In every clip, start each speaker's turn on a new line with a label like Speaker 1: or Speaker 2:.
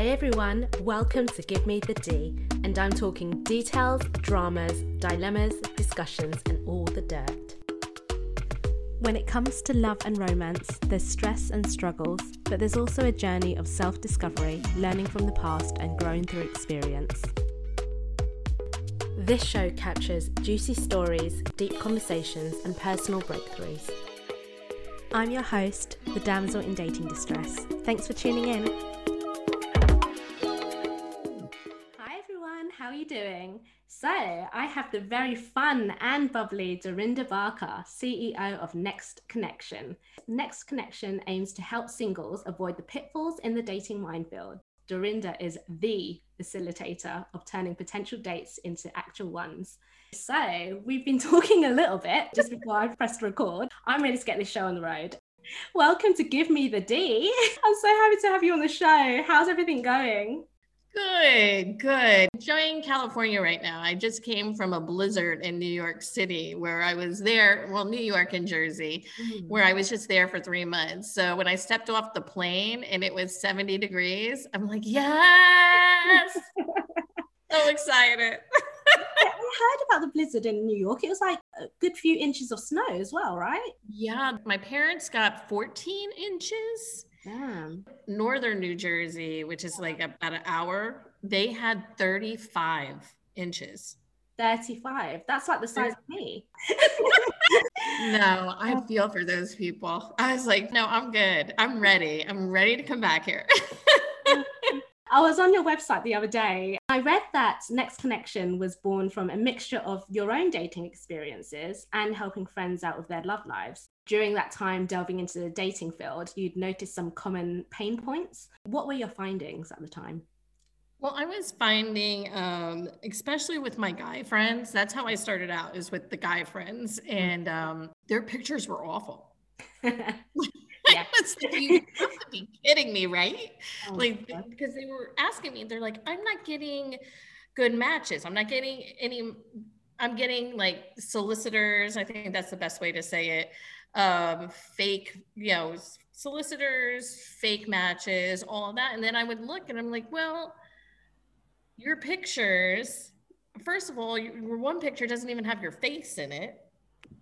Speaker 1: Hey everyone, welcome to Give Me the D, and I'm talking details, dramas, dilemmas, discussions, and all the dirt. When it comes to love and romance, there's stress and struggles, but there's also a journey of self discovery, learning from the past, and growing through experience. This show captures juicy stories, deep conversations, and personal breakthroughs. I'm your host, the damsel in dating distress. Thanks for tuning in. The very fun and bubbly Dorinda Barker, CEO of NXTConnection. Next Connection aims to help singles avoid the pitfalls in the dating minefield. Dorinda is the facilitator of turning potential dates into actual ones. So, we've been talking a little bit just before I pressed record. I'm ready to get this show on the road. Welcome to Give Me the D. I'm so happy to have you on the show. How's everything going?
Speaker 2: Good, good. Enjoying California right now. I just came from a blizzard in New York City where I was there, well, New York and Jersey, mm. where I was just there for three months. So when I stepped off the plane and it was 70 degrees, I'm like, yes, so excited.
Speaker 1: I heard about the blizzard in New York. It was like a good few inches of snow as well, right?
Speaker 2: Yeah, my parents got 14 inches Damn. Northern New Jersey, which is like about an hour, they had 35 inches.
Speaker 1: 35. That's like the size of me.
Speaker 2: no, I oh. feel for those people. I was like, no, I'm good. I'm ready. I'm ready to come back here.
Speaker 1: I was on your website the other day. I read that NXTConnection was born from a mixture of your own dating experiences and helping friends out with their love lives. During that time, delving into the dating field, you'd noticed some common pain points. What were your findings at the time?
Speaker 2: Well, I was finding, um, especially with my guy friends, that's how I started out, is with the guy friends, and um, their pictures were awful. yeah. like, you have to be kidding me, right? Oh, like, because they were asking me, they're like, I'm not getting good matches. I'm not getting any, I'm getting like solicitors. I think that's the best way to say it. Um, fake, you know, solicitors, fake matches, all of that. And then I would look and I'm like, well, your pictures, first of all, your one picture doesn't even have your face in it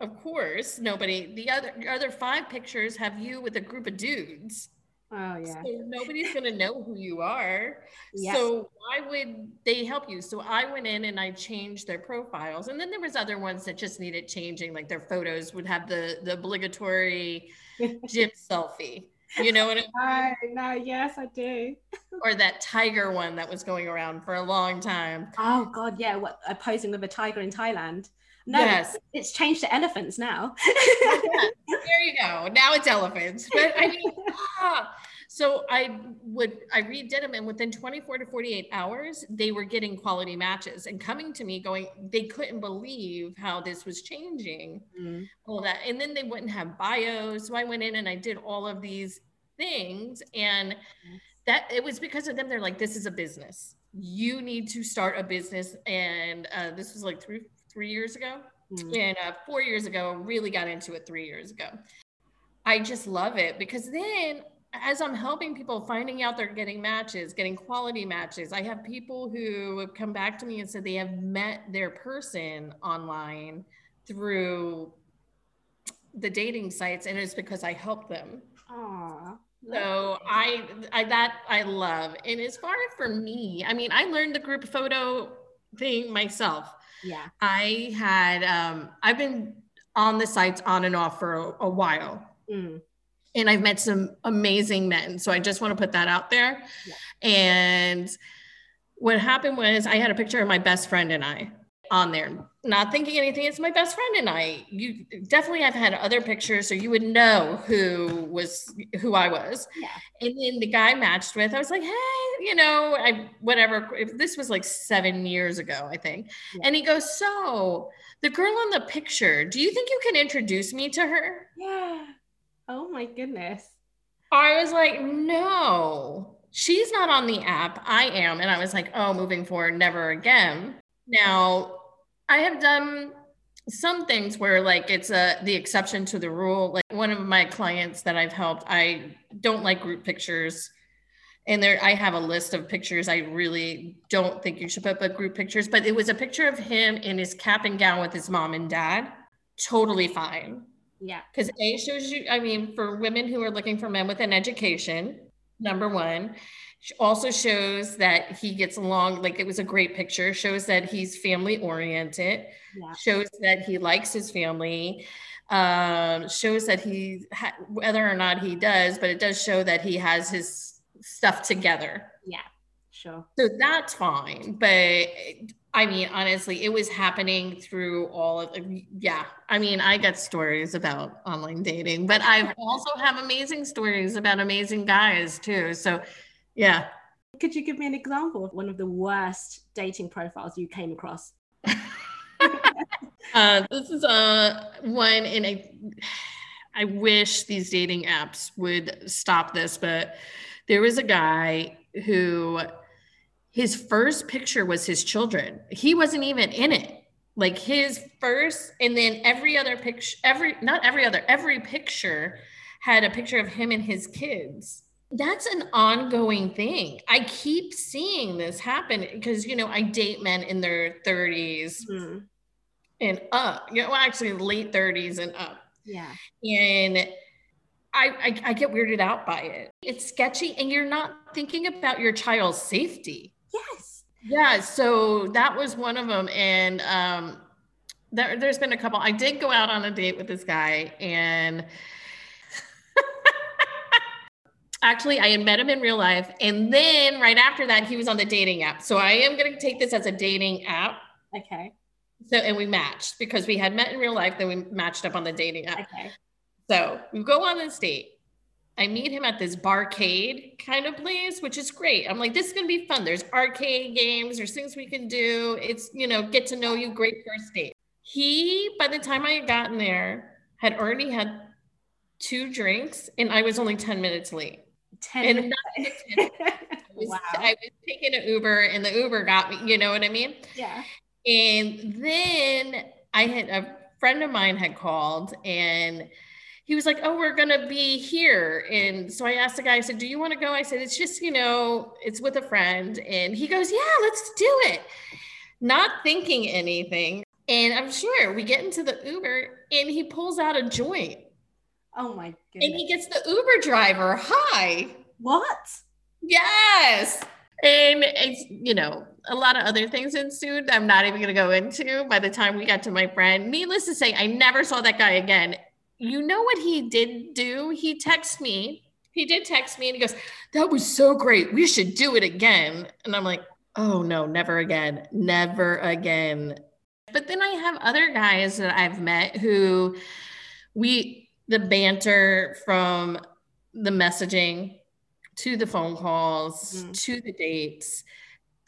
Speaker 2: of course, nobody. The other other five pictures have you with a group of dudes.
Speaker 1: Oh yeah.
Speaker 2: So nobody's gonna know who you are. Yes. So why would they help you? So I went in and I changed their profiles, and then there was other ones that just needed changing, like their photos would have the the obligatory gym selfie. You know what
Speaker 1: I mean? No, yes, I do.
Speaker 2: or that tiger one that was going around for a long time.
Speaker 1: Oh God, yeah. What uh, posing with a tiger in Thailand? No, yes. it's changed to elephants now.
Speaker 2: there you go. Now it's elephants. But I mean, ah. so I would I redid them, and within 24 to 48 hours, they were getting quality matches and coming to me, going, they couldn't believe how this was changing, mm-hmm. all that, and then they wouldn't have bios. So I went in and I did all of these things, and that it was because of them. They're like, this is a business. You need to start a business, and uh, this was like three three years ago. Mm-hmm. And uh, four years ago, really got into it three years ago. I just love it because then as I'm helping people finding out they're getting matches, getting quality matches, I have people who have come back to me and said they have met their person online through the dating sites, and it's because I helped them.
Speaker 1: Aww.
Speaker 2: So I, I that I love. And as far as for me, I mean, I learned the group photo thing myself.
Speaker 1: Yeah.
Speaker 2: I had um I've been on the sites on and off for a, a while. Mm. And I've met some amazing men. So I just want to put that out there. Yeah. And what happened was I had a picture of my best friend and I on there, not thinking anything. It's my best friend and I. You definitely have had other pictures, so you would know who was who I was.
Speaker 1: Yeah.
Speaker 2: And then the guy matched with, I was like, hey, you know, I whatever. If this was like seven years ago, I think. Yeah. And he goes, so the girl in the picture, do you think you can introduce me to her?
Speaker 1: Yeah. Oh my goodness.
Speaker 2: I was like, no. She's not on the app. I am. And I was like, oh, moving forward, never again. Now, I have done some things where like it's a the exception to the rule. Like one of my clients that I've helped, I don't like group pictures. and there I have a list of pictures I really don't think you should put but group pictures, but it was a picture of him in his cap and gown with his mom and dad. Totally fine.
Speaker 1: Yeah.
Speaker 2: Because A shows you, I mean, for women who are looking for men with an education, number one, also shows that he gets along, like it was a great picture, shows that he's family oriented,
Speaker 1: Yeah.
Speaker 2: shows that he likes his family, um, shows that he, ha- whether or not he does, but it does show that he has his stuff together.
Speaker 1: Yeah. Sure.
Speaker 2: So that's fine. But I mean, honestly, it was happening through all of yeah. I mean, I got stories about online dating, but I also have amazing stories about amazing guys too. So yeah.
Speaker 1: Could you give me an example of one of the worst dating profiles you came across?
Speaker 2: Uh, this is uh, one in a. I wish these dating apps would stop this, but there was a guy who his first picture was his children. He wasn't even in it. Like his first, and then every other picture, every not every other, every picture had a picture of him and his kids. That's an ongoing thing. I keep seeing this happen because you know I date men in their 30s
Speaker 1: Hmm.
Speaker 2: and up. You know, well, actually late 30s and up.
Speaker 1: Yeah.
Speaker 2: And I, I I get weirded out by it. It's sketchy, and you're not thinking about your child's safety.
Speaker 1: Yes.
Speaker 2: Yeah, so that was one of them, and um, there, there's been a couple. I did go out on a date with this guy, and actually, I had met him in real life, and then right after that, he was on the dating app. So I am going to take this as a dating app.
Speaker 1: Okay.
Speaker 2: So and we matched because we had met in real life, then we matched up on the dating app.
Speaker 1: Okay.
Speaker 2: So we go on this date. I meet him at this barcade kind of place, which is great. I'm like, this is gonna be fun. There's arcade games, there's things we can do. It's you know, get to know you, great first date. He, by the time I had gotten there, had already had two drinks, and I was only 10 minutes late.
Speaker 1: Ten.
Speaker 2: And
Speaker 1: minutes.
Speaker 2: not I was,
Speaker 1: wow.
Speaker 2: I was taking an Uber, and the Uber got me. You know what I mean?
Speaker 1: yeah.
Speaker 2: And then I had a friend of mine had called and he was like, Oh, we're gonna be here. And so I asked the guy, I said, Do you want to go? I said, It's just, you know, it's with a friend. And he goes, Yeah, let's do it. Not thinking anything. And I'm sure we get into the Uber and he pulls out a joint
Speaker 1: Oh my goodness.
Speaker 2: and he gets the Uber driver Hi.
Speaker 1: what?
Speaker 2: Yes. And it's, you know, a lot of other things ensued that I'm not even going to go into by the time we got to my friend. Needless to say, I never saw that guy again. You know what he did do? He texted me. He did text me and he goes, That was so great. We should do it again. And I'm like, Oh no, never again. Never again. But then I have other guys that I've met who we, the banter from the messaging to the phone calls
Speaker 1: Mhm.
Speaker 2: to the dates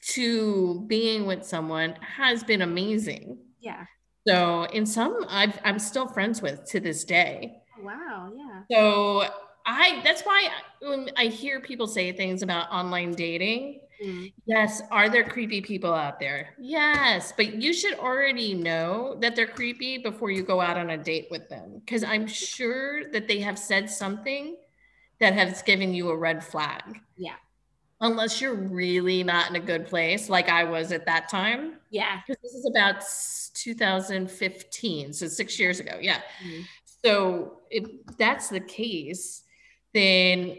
Speaker 2: to being with someone has been amazing.
Speaker 1: Yeah.
Speaker 2: So in some I've, I'm still friends with to this day.
Speaker 1: Wow. Yeah.
Speaker 2: So I that's why when I hear people say things about online dating,
Speaker 1: Mm.
Speaker 2: yes, are there creepy people out there? Yes, but you should already know that they're creepy before you go out on a date with them because I'm sure that they have said something that has given you a red flag.
Speaker 1: Yeah.
Speaker 2: Unless you're really not in a good place, like I was at that time.
Speaker 1: Yeah.
Speaker 2: Because this is about 2015, so six years ago. Yeah.
Speaker 1: Mm.
Speaker 2: So if that's the case, then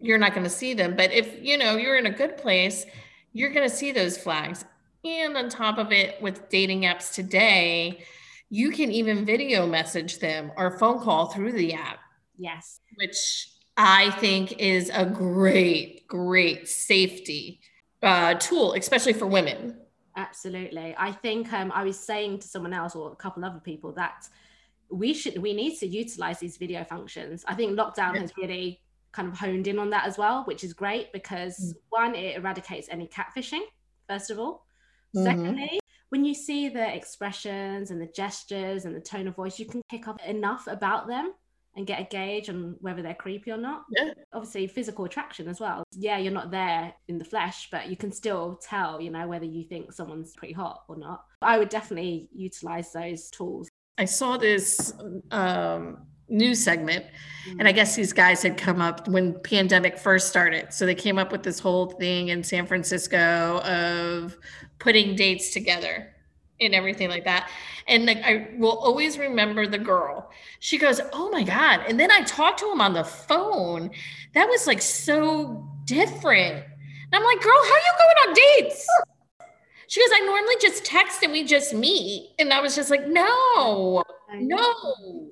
Speaker 2: you're not going to see them. But if you know you're in a good place, you're going to see those flags. And on top of it, with dating apps today, you can even video message them or phone call through the app,
Speaker 1: Yes.
Speaker 2: which I think is a great, great safety uh, tool, especially for women.
Speaker 1: Absolutely. I think um, I was saying to someone else or a couple other people that we should we need to utilize these video functions. I think lockdown has really kind of honed in on that as well, which is great because
Speaker 2: Mm.
Speaker 1: one, it eradicates any catfishing, first of all.
Speaker 2: Mhm.
Speaker 1: Secondly, when you see the expressions and the gestures and the tone of voice, you can pick up enough about them and get a gauge on whether they're creepy or not.
Speaker 2: Yeah.
Speaker 1: Obviously, physical attraction as well. Yeah, you're not there in the flesh, but you can still tell, you know, whether you think someone's pretty hot or not. I would definitely utilize those tools.
Speaker 2: I saw this um, news segment. And I mm. guess these guys had come up when pandemic first started. So they came up with this whole thing in San Francisco of putting dates together and everything like that. And like I will always remember the girl. She goes, "Oh my god!" And then I talked to him on the phone. That was like so different. And I'm like, "Girl, how are you going on dates?" She goes, "I normally just text and we just meet." And I was just like, "No, no."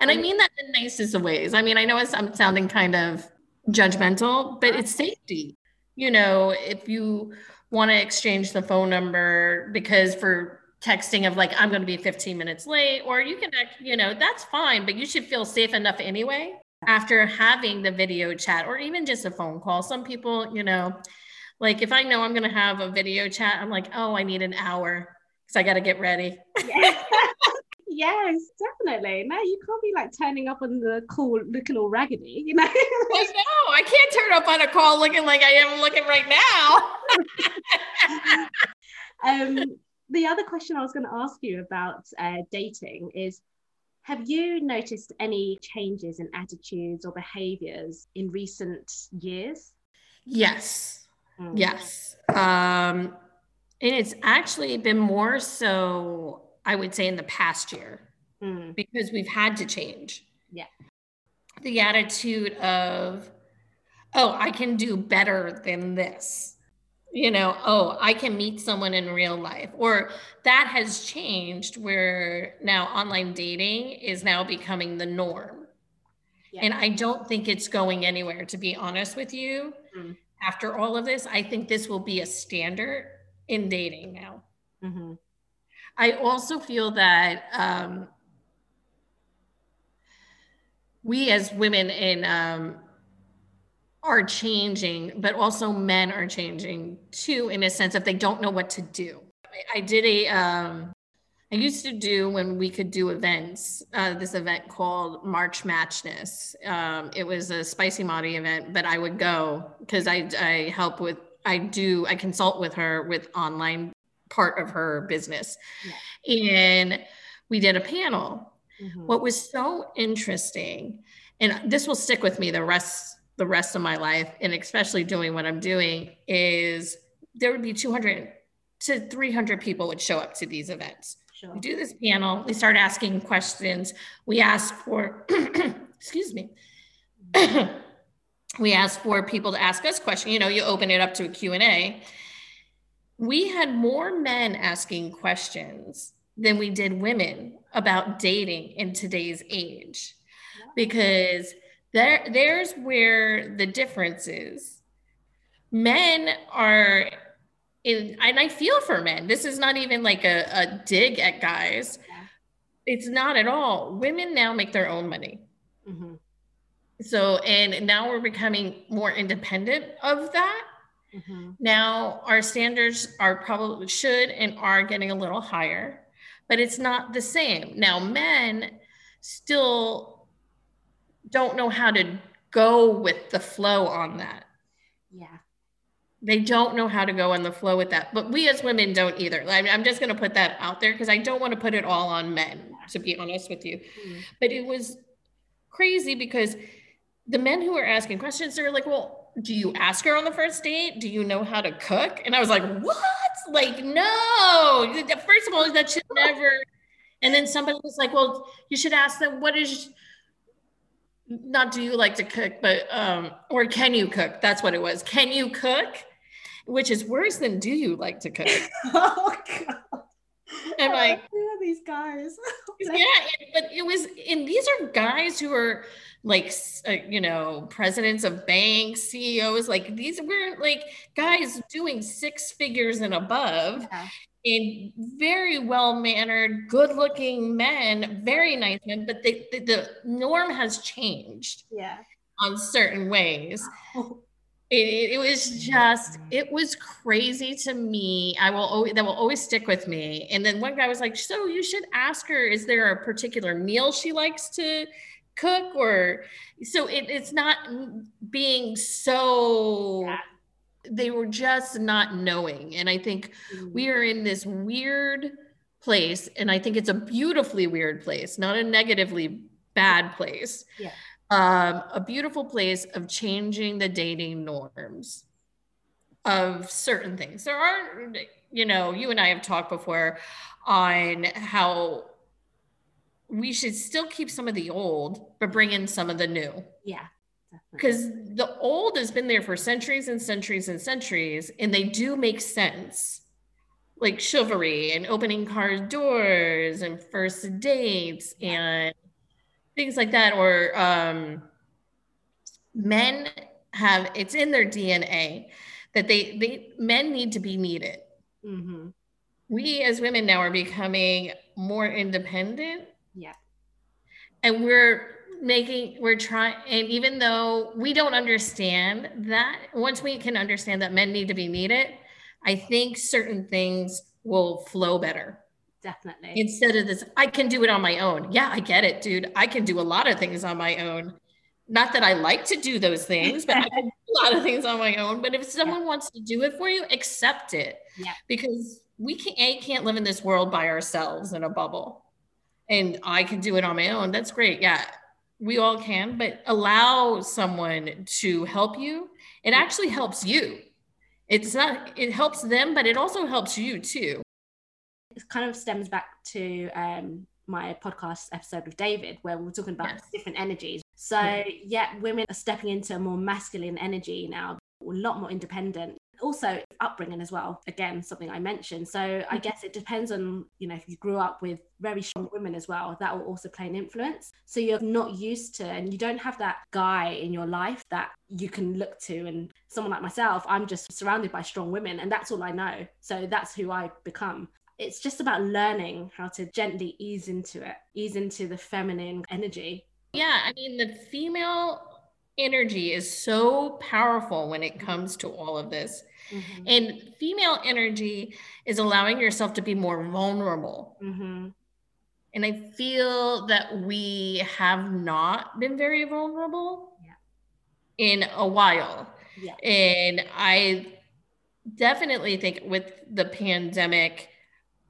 Speaker 2: And I mean that in the nicest of ways. I mean, I know I'm sounding kind of judgmental, but it's safety. You know, if you want to exchange the phone number because for texting of like, I'm going to be 15 minutes late, or you can, you know, that's fine, but you should feel safe enough anyway after having the video chat or even just a phone call. Some people, you know, like if I know I'm going to have a video chat, I'm like, oh, I need an hour because I got to get ready.
Speaker 1: Yeah. yes, definitely. No, you can't be like turning up on the call looking all raggedy, you know.
Speaker 2: I know. I can't turn up on a call looking like I am looking right
Speaker 1: now. um, the other question I was going to ask you about uh, dating is have you noticed any changes in attitudes or behaviors in recent years?
Speaker 2: Yes. Mm. Yes. Um, and it's actually been more so I would say in the past year mm. because we've had to change.
Speaker 1: Yeah.
Speaker 2: The attitude of, oh, I can do better than this. You know, oh, I can meet someone in real life. Or that has changed where now online dating is now becoming the norm. Yeah. And I don't think it's going anywhere, to be honest with you. Mm. After all of this, I think this will be a standard in dating now. Mm-hmm. I also feel that um, we as women in um, are changing, but also men are changing too, in a sense that they don't know what to do. I, did a, um, I used to do when we could do events, uh, this event called March Matchness. Um, it was a spicy Maudie event, but I would go because I, I help with, I do, I consult with her with online part of her business. Yeah. And we did a panel. Mm-hmm. What was so interesting, and this will stick with me the rest the rest of my life, and especially doing what I'm doing, is there would be 200 to 300 people would show up to these events. Sure. We do this panel. We start asking questions. We ask for, excuse me. we ask for people to ask us questions. You know, you open it up to a Q&A we had more men asking questions than we did women about dating in today's age. Because there there's where the difference is. Men are in and i feel for men. This is not even like a, a dig at guys. It's not at all. Women now make their own money. Mm-hmm. so and now we're becoming more independent of that Mm-hmm. Now, our standards are probably should and are getting a little higher, but it's not the same. Now, men still don't know how to go with the flow on that.
Speaker 1: Yeah.
Speaker 2: They don't know how to go on the flow with that. But we as women don't either. I am just going to put that out there because I don't want to put it all on men, to be honest with you. Mm-hmm. But it was crazy because the men who were asking questions, they're like, well, do you ask her on the first date? Do you know how to cook? And I was like, what? Like, no. First of all, that should never. And then somebody was like, well, you should ask them, what is, not do you like to cook, but, um, or can you cook? That's what it was. Can you cook? Which is worse than do you like to cook? oh, God. And like,
Speaker 1: these guys?
Speaker 2: yeah, but it was, and these are guys who are, like uh, you know presidents of banks ceos like these were like guys doing six figures and above yeah. and very well mannered good looking men very nice men but the, the, the norm has changed
Speaker 1: yeah
Speaker 2: on certain ways it, it, was just it was crazy to me i will always that will always stick with me and then one guy was like so you should ask her is there a particular meal she likes to cook or so it, it's not being so yeah. they were just not knowing and i think mm-hmm. we are in this weird place and i think it's a beautifully weird place not a negatively bad place.
Speaker 1: Yeah.
Speaker 2: Um, a beautiful place of changing the dating norms of certain things. There are, you know, you and I have talked before on how we should still keep some of the old, but bring in some of the new.
Speaker 1: Yeah.
Speaker 2: Because the old has been there for centuries and centuries and centuries, and they do make sense. Like chivalry and opening car doors and first dates and things like that. Or um, men have it's in their DNA that they they men need to be needed.
Speaker 1: Mm-hmm.
Speaker 2: We as women now are becoming more independent.
Speaker 1: Yeah.
Speaker 2: And we're making we're trying and even though we don't understand that once we can understand that men need to be needed i think certain things will flow better
Speaker 1: Definitely.
Speaker 2: instead of this i can do it on my own. Yeah i get it dude. I can do a lot of things on my own. Not that i like to do those things but i can do a lot of things on my own. But if someone wants to do it for you accept it.
Speaker 1: Yeah.
Speaker 2: because we can't a can't live in this world by ourselves in a bubble. And i can do it on my own. That's great. Yeah we all can. But allow someone to help you. It actually helps you. It's not it helps them but it also helps you too
Speaker 1: it kind of stems back to um, my podcast episode with David, where we were talking about
Speaker 2: Yes.
Speaker 1: different energies. So,
Speaker 2: Yeah.
Speaker 1: yeah, women are stepping into a more masculine energy now, a lot more independent. Also, upbringing as well. Again, something I mentioned. So, I
Speaker 2: Mhm.
Speaker 1: guess it depends on, you know, if you grew up with very strong women as well, that will also play an influence. So, you're not used to, and you don't have that guy in your life that you can look to. And someone like myself, I'm just surrounded by strong women, and that's all I know. So, that's who I become it's just about learning how to gently ease into it, ease into the feminine energy.
Speaker 2: yeah i mean the female energy is so powerful when it comes to all of this
Speaker 1: Mm-hmm.
Speaker 2: and female energy is allowing yourself to be more vulnerable
Speaker 1: Mm-hmm.
Speaker 2: and i feel that we have not been very vulnerable
Speaker 1: Yeah.
Speaker 2: in a while
Speaker 1: Yeah.
Speaker 2: And I definitely think with the pandemic,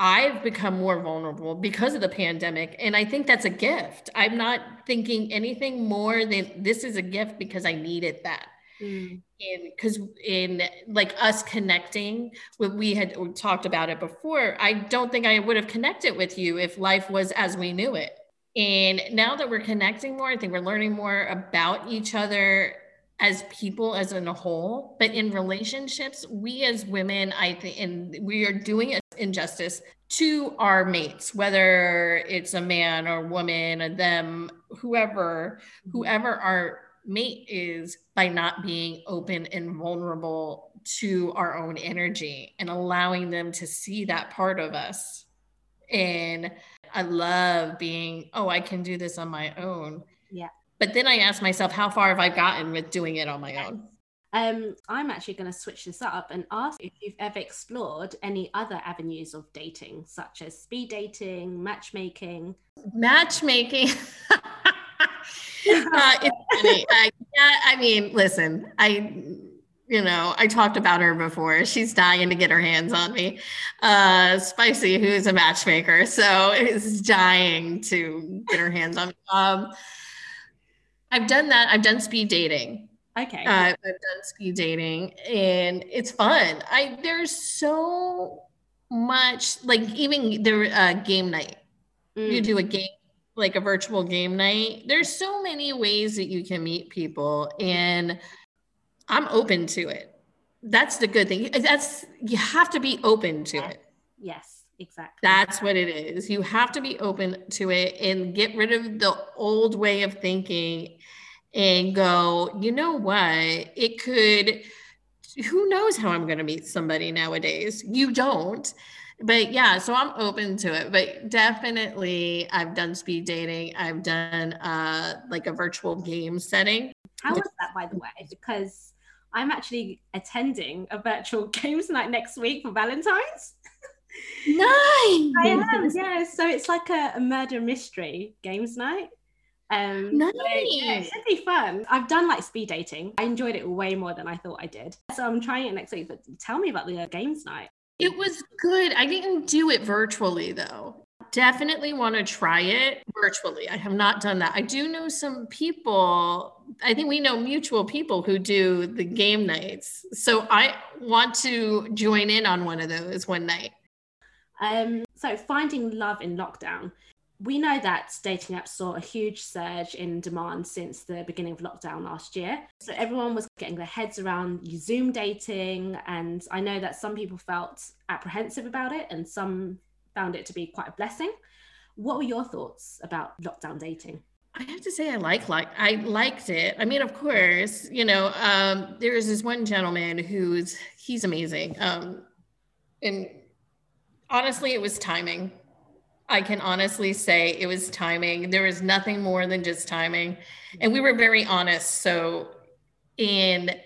Speaker 2: I've become more vulnerable because of the pandemic. And I think that's a gift. I'm not thinking anything more than this is a gift because I needed that.
Speaker 1: Mm.
Speaker 2: And because in like us connecting, when we had talked about it before, I don't think I would have connected with you if life was as we knew it. And now that we're connecting more, I think we're learning more about each other as people as in a whole but in relationships we as women i think and we are doing injustice to our mates whether it's a man or woman or them whoever mm-hmm. whoever our mate is by not being open and vulnerable to our own energy and allowing them to see that part of us and i love being oh i can do this on my own
Speaker 1: Yeah.
Speaker 2: but then I ask myself, how far have I gotten with doing it on my own?
Speaker 1: Um, I'm actually going to switch this up and ask if you've ever explored any other avenues of dating, such as speed dating, matchmaking.
Speaker 2: Matchmaking. uh. I, yeah, I mean, listen, I, you know, I talked about her before. She's dying to get her hands on me. Uh, Spicy, who's a matchmaker, so is dying to get her hands on me. Um, I've done that. I've done speed dating.
Speaker 1: Okay.
Speaker 2: Uh, I've done speed dating and it's fun. I there's so much like even the uh, game night. You
Speaker 1: Mm.
Speaker 2: do a game like a virtual game night. There's so many ways that you can meet people and I'm open to it. That's the good thing. That's you have to be open to it.
Speaker 1: Yes, exactly.
Speaker 2: That's what it is. You have to be open to it and get rid of the old way of thinking and go, you know what? It could, who knows how I'm going to meet somebody nowadays? You don't. But yeah, so I'm open to it. But definitely, I've done speed dating. I've done uh, like a virtual game setting.
Speaker 1: How was that, by the way? Because I'm actually attending a virtual games night next week for Valentine's.
Speaker 2: Nice.
Speaker 1: I am, yeah. So it's like a, a murder mystery games night. Um, so, yeah, it
Speaker 2: Nice.
Speaker 1: should be fun. I've done like speed dating. I enjoyed it way more than I thought I did. So I'm trying it next week. But tell me about the uh, games night.
Speaker 2: It was good. I didn't do it virtually though. definitely want to try it virtually. I have not done that. I do know some people, I think we know mutual people who do the game nights. So I want to join in on one of those one night.
Speaker 1: Um, so finding love in lockdown. We know that dating apps saw a huge surge in demand since the beginning of lockdown last year. So everyone was getting their heads around Zoom dating. And I know that some people felt apprehensive about it and some found it to be quite a blessing. What were your thoughts about lockdown dating?
Speaker 2: I have to say I like like I liked it. I mean, of course, you know, um, there is this one gentleman who's he's amazing. Um, and honestly, it was timing. I can honestly say it was timing. There was nothing more than just timing. And we were very honest. So, and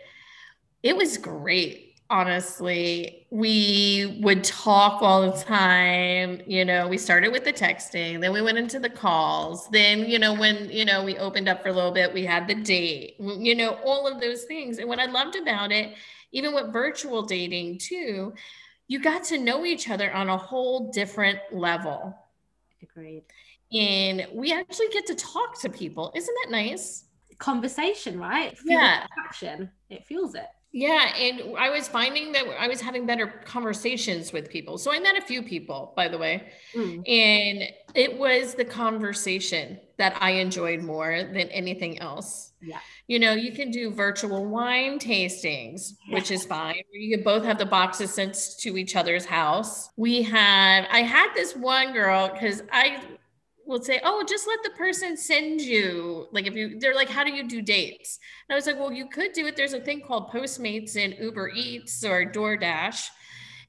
Speaker 2: it was great honestly. We would talk all the time. You know, we started with the texting, then we went into the calls. Then, you know, when, you know, we opened up for a little bit, we had the date, you know, all of those things. And what I loved about it, even with virtual dating too, you got to know each other on a whole different level.
Speaker 1: Agreed.
Speaker 2: And we actually get to talk to people. Isn't that nice?
Speaker 1: Conversation, right?
Speaker 2: yeah.
Speaker 1: Action. It fuels it.
Speaker 2: Yeah, and I was finding that I was having better conversations with people. So I met a few people, by the way, mm. and it was the conversation that I enjoyed more than anything else.
Speaker 1: Yeah.
Speaker 2: You know, you can do virtual wine tastings, which is fine. You both have the boxes sent to each other's house. We had, I had this one girl because I will say, "Oh, just let the person send you." Like if you, they're like, "How do you do dates?" And I was like, "Well, you could do it. There's a thing called Postmates and Uber Eats or DoorDash."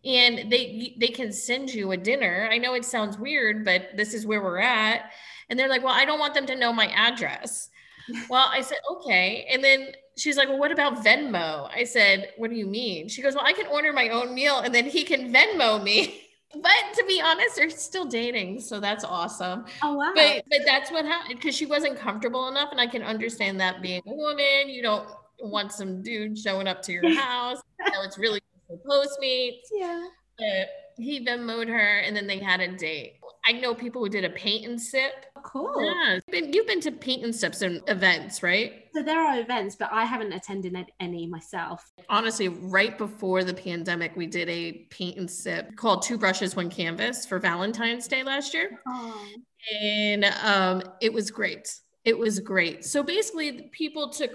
Speaker 2: And they they can send you a dinner. I know it sounds weird, but this is where we're at. And they're like, "Well, I don't want them to know my address." well, I said, "Okay." And then she's like, "Well, what about Venmo?" I said, "What do you mean?" She goes, "Well, I can order my own meal and then he can Venmo me." but to be honest, they're still dating, so that's awesome.
Speaker 1: Oh wow!
Speaker 2: But but that's what happened because she wasn't comfortable enough, and I can understand that being a woman, you don't want some dude showing up to your house. know, it's really Postmates.
Speaker 1: Yeah.
Speaker 2: But he Venmoed her, and then they had a date. I know people who did a paint and sip.
Speaker 1: Cool.
Speaker 2: Yeah. You've been, you've been to paint and sips and events, right?
Speaker 1: So there are events, but I haven't attended any myself.
Speaker 2: Honestly, right before the pandemic, we did a paint and sip called Two Brushes, One Canvas for Valentine's Day last year.
Speaker 1: Oh.
Speaker 2: And um, it was great. It was great. So basically, people took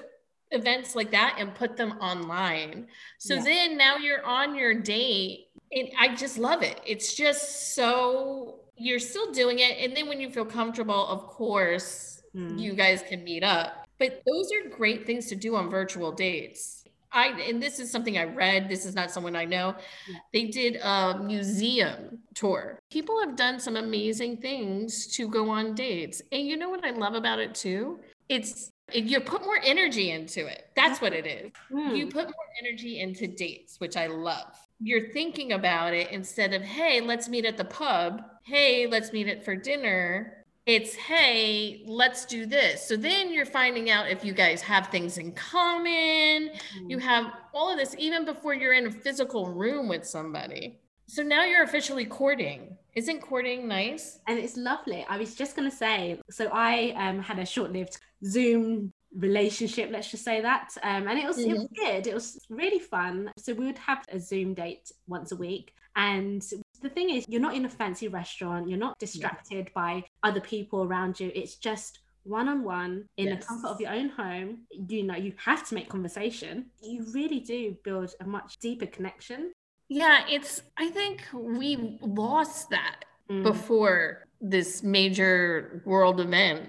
Speaker 2: events like that and put them online. So yeah. then now you're on your date and I just love it. It's just so you're still doing it. And then when you feel comfortable, of course, mm. you guys can meet up. But those are great things to do on virtual dates. I and this is something I read. This is not someone I know. Yeah. They did a museum tour. People have done some amazing things to go on dates. And you know what I love about it too? It's you put more energy into it. That's what it is. Mm. You put more energy into dates, which I love you're thinking about it instead of, hey, let's meet at the pub. Hey, let's meet it for dinner. It's, hey, let's do this. So then you're finding out if you guys have things in common. Mm-hmm. You have all of this even before you're in a physical room with somebody. So now you're officially courting. Isn't courting nice?
Speaker 1: And it's lovely. I was just going to say so I um, had a short lived Zoom relationship let's just say that um, and it was mm-hmm. it was good it was really fun so we would have a zoom date once a week and the thing is you're not in a fancy restaurant you're not distracted yeah. by other people around you it's just one-on-one in yes. the comfort of your own home you know you have to make conversation you really do build a much deeper connection
Speaker 2: yeah it's i think we lost that mm. before this major world event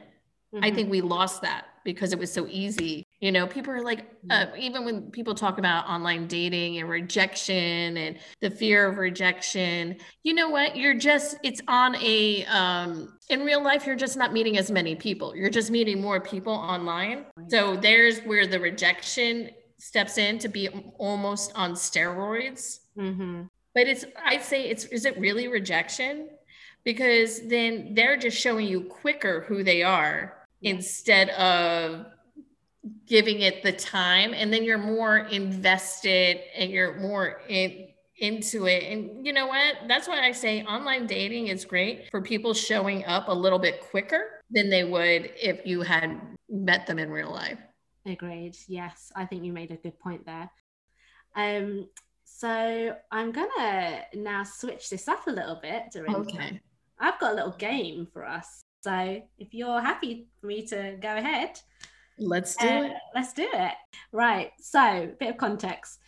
Speaker 2: mm-hmm. i think we lost that because it was so easy. You know, people are like, uh, mm-hmm. even when people talk about online dating and rejection and the fear of rejection, you know what? You're just, it's on a, um, in real life, you're just not meeting as many people. You're just meeting more people online. So there's where the rejection steps in to be almost on steroids.
Speaker 1: Mm-hmm.
Speaker 2: But it's, I'd say it's, is it really rejection? Because then they're just showing you quicker who they are instead of giving it the time and then you're more invested and you're more in into it. And you know what? That's why I say online dating is great for people showing up a little bit quicker than they would if you had met them in real life.
Speaker 1: Agreed. Yes, I think you made a good point there. Um, so I'm gonna now switch this up a little bit, Dorinda.
Speaker 2: Okay.
Speaker 1: I've got a little game for us. So if you're happy for me to go ahead,
Speaker 2: Let's do
Speaker 1: uh,
Speaker 2: it.
Speaker 1: let's do it. Right. So, a bit of context.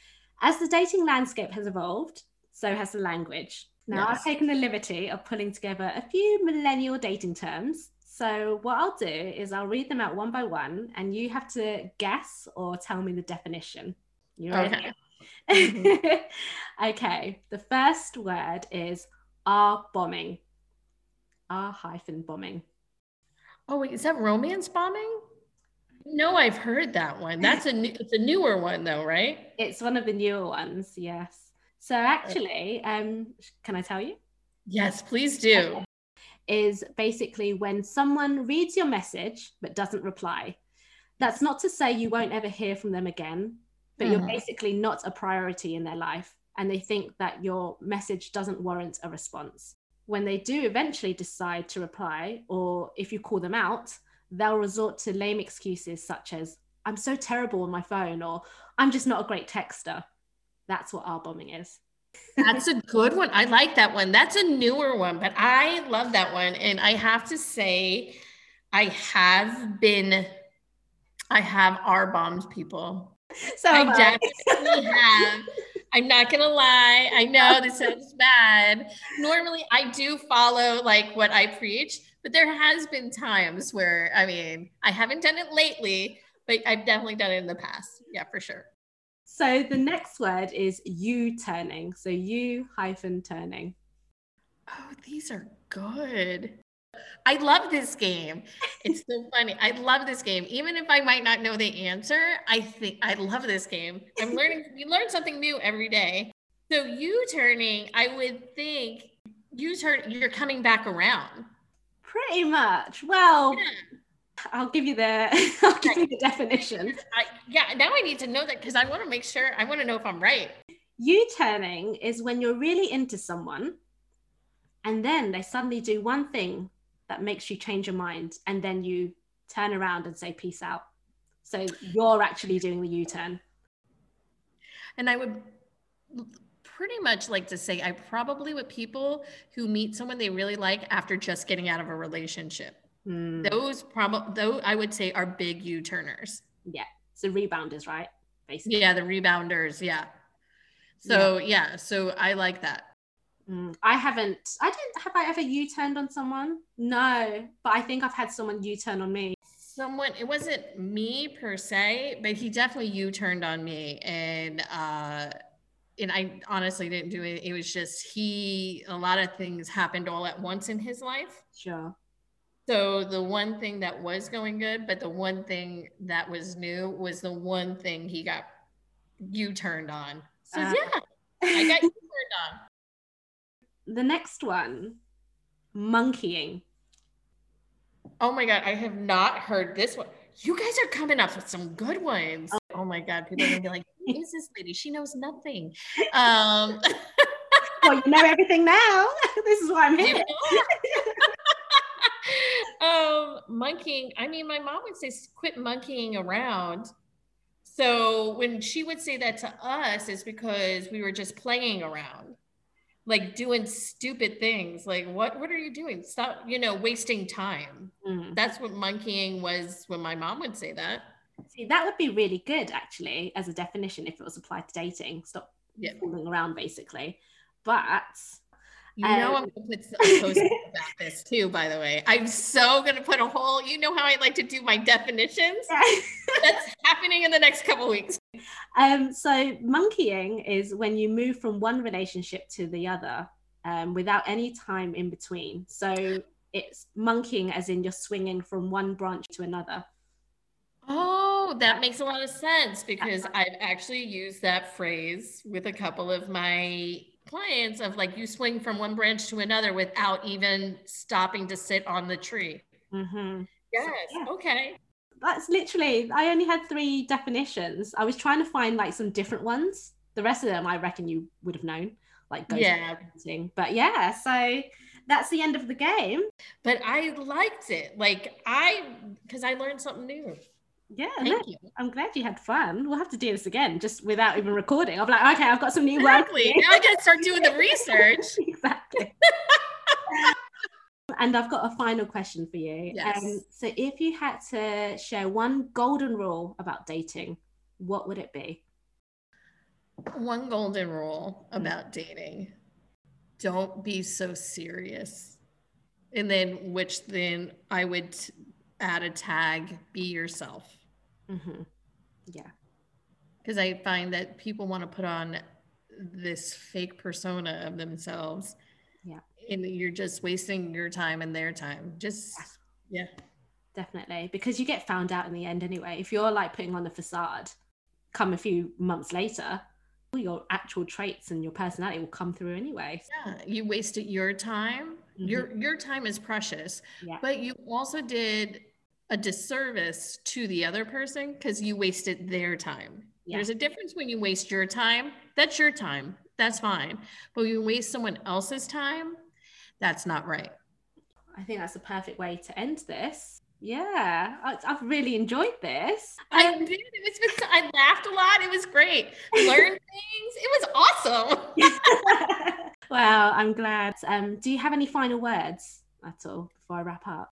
Speaker 1: As the dating landscape has evolved, so has the language. Now, I've taken the liberty of pulling together a few millennial dating terms. So, what I'll do is I'll read them out one by one, and you have to guess or tell me the definition. You ready?
Speaker 2: Okay.
Speaker 1: okay. The first word is R bombing. R hyphen bombing.
Speaker 2: Oh wait, is that romance bombing? No, I've heard that one. That's a new, it's a newer one though, right?
Speaker 1: It's one of the newer ones, yes. So actually, um, can I tell you?
Speaker 2: Yes, please do.
Speaker 1: Is basically when someone reads your message but doesn't reply. That's not to say you won't ever hear from them again, but you're
Speaker 2: Mhm.
Speaker 1: basically not a priority in their life, and they think that your message doesn't warrant a response. When they do eventually decide to reply, or if you call them out, they'll resort to lame excuses such as "I'm so terrible on my phone" or "I'm just not a great texter." That's what R bombing is.
Speaker 2: That's a good one. I like that one. That's a newer one, but I love that one. And I have to say, I have been, I have R bombed people.
Speaker 1: So
Speaker 2: I
Speaker 1: I.
Speaker 2: definitely have. I'm not gonna lie. I know this sounds bad. Normally, I do follow like what I preach, but there has been times where I mean, I haven't done it lately, but I've definitely done it in the past. Yeah, for sure.
Speaker 1: So the next word is U turning. So you hyphen turning.
Speaker 2: Oh, these are good. I love this game. It's so funny. I love this game. Even if I might not know the answer, I think I love this game. I'm learning, you learn something new every day. So U turning, I would think you turn, you're coming back around.
Speaker 1: Pretty much. Well,
Speaker 2: Yeah.
Speaker 1: I'll give you the I'll give you the definition.
Speaker 2: I, yeah, now I need to know that because I want to make sure, I want to know if I'm right.
Speaker 1: U turning is when you're really into someone and then they suddenly do one thing that makes you change your mind and then you turn around and say peace out. So you're actually doing the U-turn.
Speaker 2: And I would pretty much like to say I probably with people who meet someone they really like after just getting out of a relationship.
Speaker 1: Hmm.
Speaker 2: Those probably though I would say are big U-turners. Yeah.
Speaker 1: So rebounders, right? Basically.
Speaker 2: Yeah, the rebounders, yeah. So yeah, so I like that.
Speaker 1: Mm, I haven't. I don't. Have I ever U-turned on someone? No, but I think I've had someone U-turn on me.
Speaker 2: Someone it wasn't me per se, but he definitely U-turned on me and uh and I honestly didn't do it. It was just he a lot of things happened all at once in his life.
Speaker 1: Sure.
Speaker 2: So the one thing that was going good, but the one thing that was new was the one thing he got you turned on. So
Speaker 1: Uh,
Speaker 2: yeah, I got you turned on.
Speaker 1: the next one, monkeying.
Speaker 2: Oh my god, I have not heard this one. You guys are coming up with some good ones. Oh my god, people are gonna be like, "Who is this lady? She knows nothing." Um,
Speaker 1: Well, you know everything now. this is why I'm here.
Speaker 2: um, monkeying. I mean, my mom would say, "Quit monkeying around." So when she would say that to us, it's because we were just playing around, like doing stupid things. Like, what? What are you doing? Stop! You know, wasting time.
Speaker 1: Mm.
Speaker 2: That's what monkeying was when my mom would say that.
Speaker 1: See, that would be really good actually as a definition if it was applied to dating. Stop
Speaker 2: Yeah.
Speaker 1: fooling around, basically. But
Speaker 2: You know,
Speaker 1: Um,
Speaker 2: I'm gonna put a post about this too, by the way. I'm so gonna put a whole, you know how I like to do my definitions? That's happening in the next couple weeks.
Speaker 1: um, so monkeying is when you move from one relationship to the other um, without any time in between. So it's monkeying as in you're swinging from one branch to another.
Speaker 2: Oh, that makes a lot of sense because I've actually used that phrase with a couple of my clients of like you swing from one branch to another without even stopping to sit on the tree.
Speaker 1: hmm
Speaker 2: Yes.
Speaker 1: yeah.
Speaker 2: Okay.
Speaker 1: That's literally, I only had three definitions. I was trying to find like some different ones the rest of them, I reckon you would have known, like ghost
Speaker 2: Yeah.
Speaker 1: hunting. But yeah, so that's the end of the game.
Speaker 2: But I liked it. Like I, because I learned something new.
Speaker 1: Yeah,
Speaker 2: Thank
Speaker 1: no,
Speaker 2: you.
Speaker 1: I'm glad you had fun. We'll have to do this again, just without even recording. I'm like, okay, I've got some new work.
Speaker 2: Exactly.
Speaker 1: you.
Speaker 2: Now I gotta start doing the research.
Speaker 1: exactly. and I've got a final question for you.
Speaker 2: Yes.
Speaker 1: Um, so, if you had to share one golden rule about dating, what would it be?
Speaker 2: One golden rule about dating don't be so serious. And then, which then I would add a tag be yourself.
Speaker 1: Hmm Yeah.
Speaker 2: Because I find that people want to put on this fake persona of themselves.
Speaker 1: Yeah.
Speaker 2: And you're just wasting your time and their time. Just, yeah.
Speaker 1: Definitely. Because you get found out in the end anyway. If you're like putting on a facade, come a few months later, all your actual traits and your personality will come through anyway.
Speaker 2: Yeah. You wasted your time.
Speaker 1: Mhm.
Speaker 2: Your your time is precious.
Speaker 1: Yeah.
Speaker 2: But you also did a disservice to the other person because you wasted their time.
Speaker 1: Yeah.
Speaker 2: There's a difference when you waste your time. That's your time. That's fine. But when you waste someone else's time, that's not right.
Speaker 1: I think that's a perfect way to end this. Yeah, I've really enjoyed this.
Speaker 2: I
Speaker 1: Um,
Speaker 2: did. It was I laughed a lot. It was great. Learned things. It was awesome.
Speaker 1: well, I'm glad. Um, do you have any final words at all before I wrap up?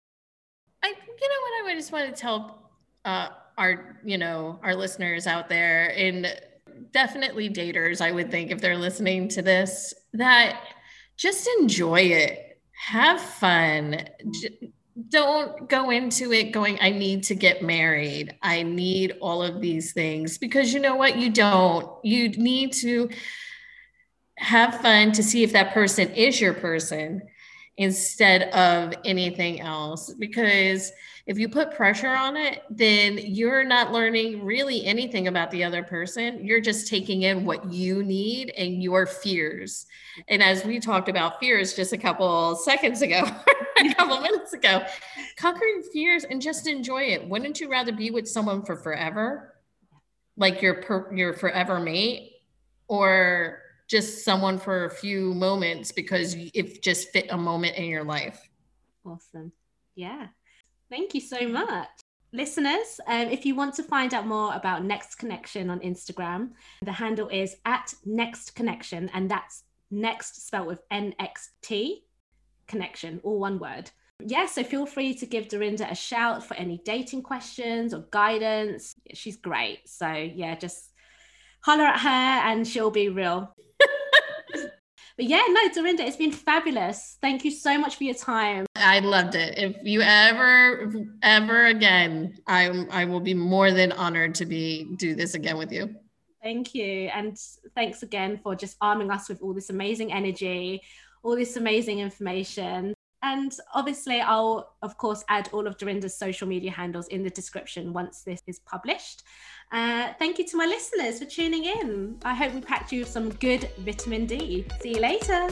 Speaker 2: You know what? I would just want to tell uh, our, you know, our listeners out there, and definitely daters. I would think if they're listening to this, that just enjoy it, have fun. J- don't go into it going, I need to get married. I need all of these things because you know what? You don't. You need to have fun to see if that person is your person instead of anything else. Because if you put pressure on it, then you're not learning really anything about the other person. You're just taking in what you need and your fears. And as we talked about fears just a couple seconds ago, a couple minutes ago, conquering fears and just enjoy it. Wouldn't you rather be with someone for forever? Like your per, your forever mate or just someone for a few moments because it just fit a moment in your life.
Speaker 1: Awesome. Yeah. Thank you so much. Listeners, um, if you want to find out more about NXTConnection on Instagram, the handle is at NXTConnection, and that's next spelled with NXT connection, all one word. Yeah, so feel free to give Dorinda a shout for any dating questions or guidance. She's great. So, yeah, just holler at her and she'll be real. But yeah, no, Dorinda, it's been fabulous. Thank you so much for your time.
Speaker 2: I loved it. If you ever, ever again, I I will be more than honored to be do this again with you.
Speaker 1: Thank you. And thanks again for just arming us with all this amazing energy, all this amazing information. And obviously, I'll, of course, add all of Dorinda's social media handles in the description once this is published. Uh, thank you to my listeners for tuning in. I hope we packed you with some good vitamin D. See you later.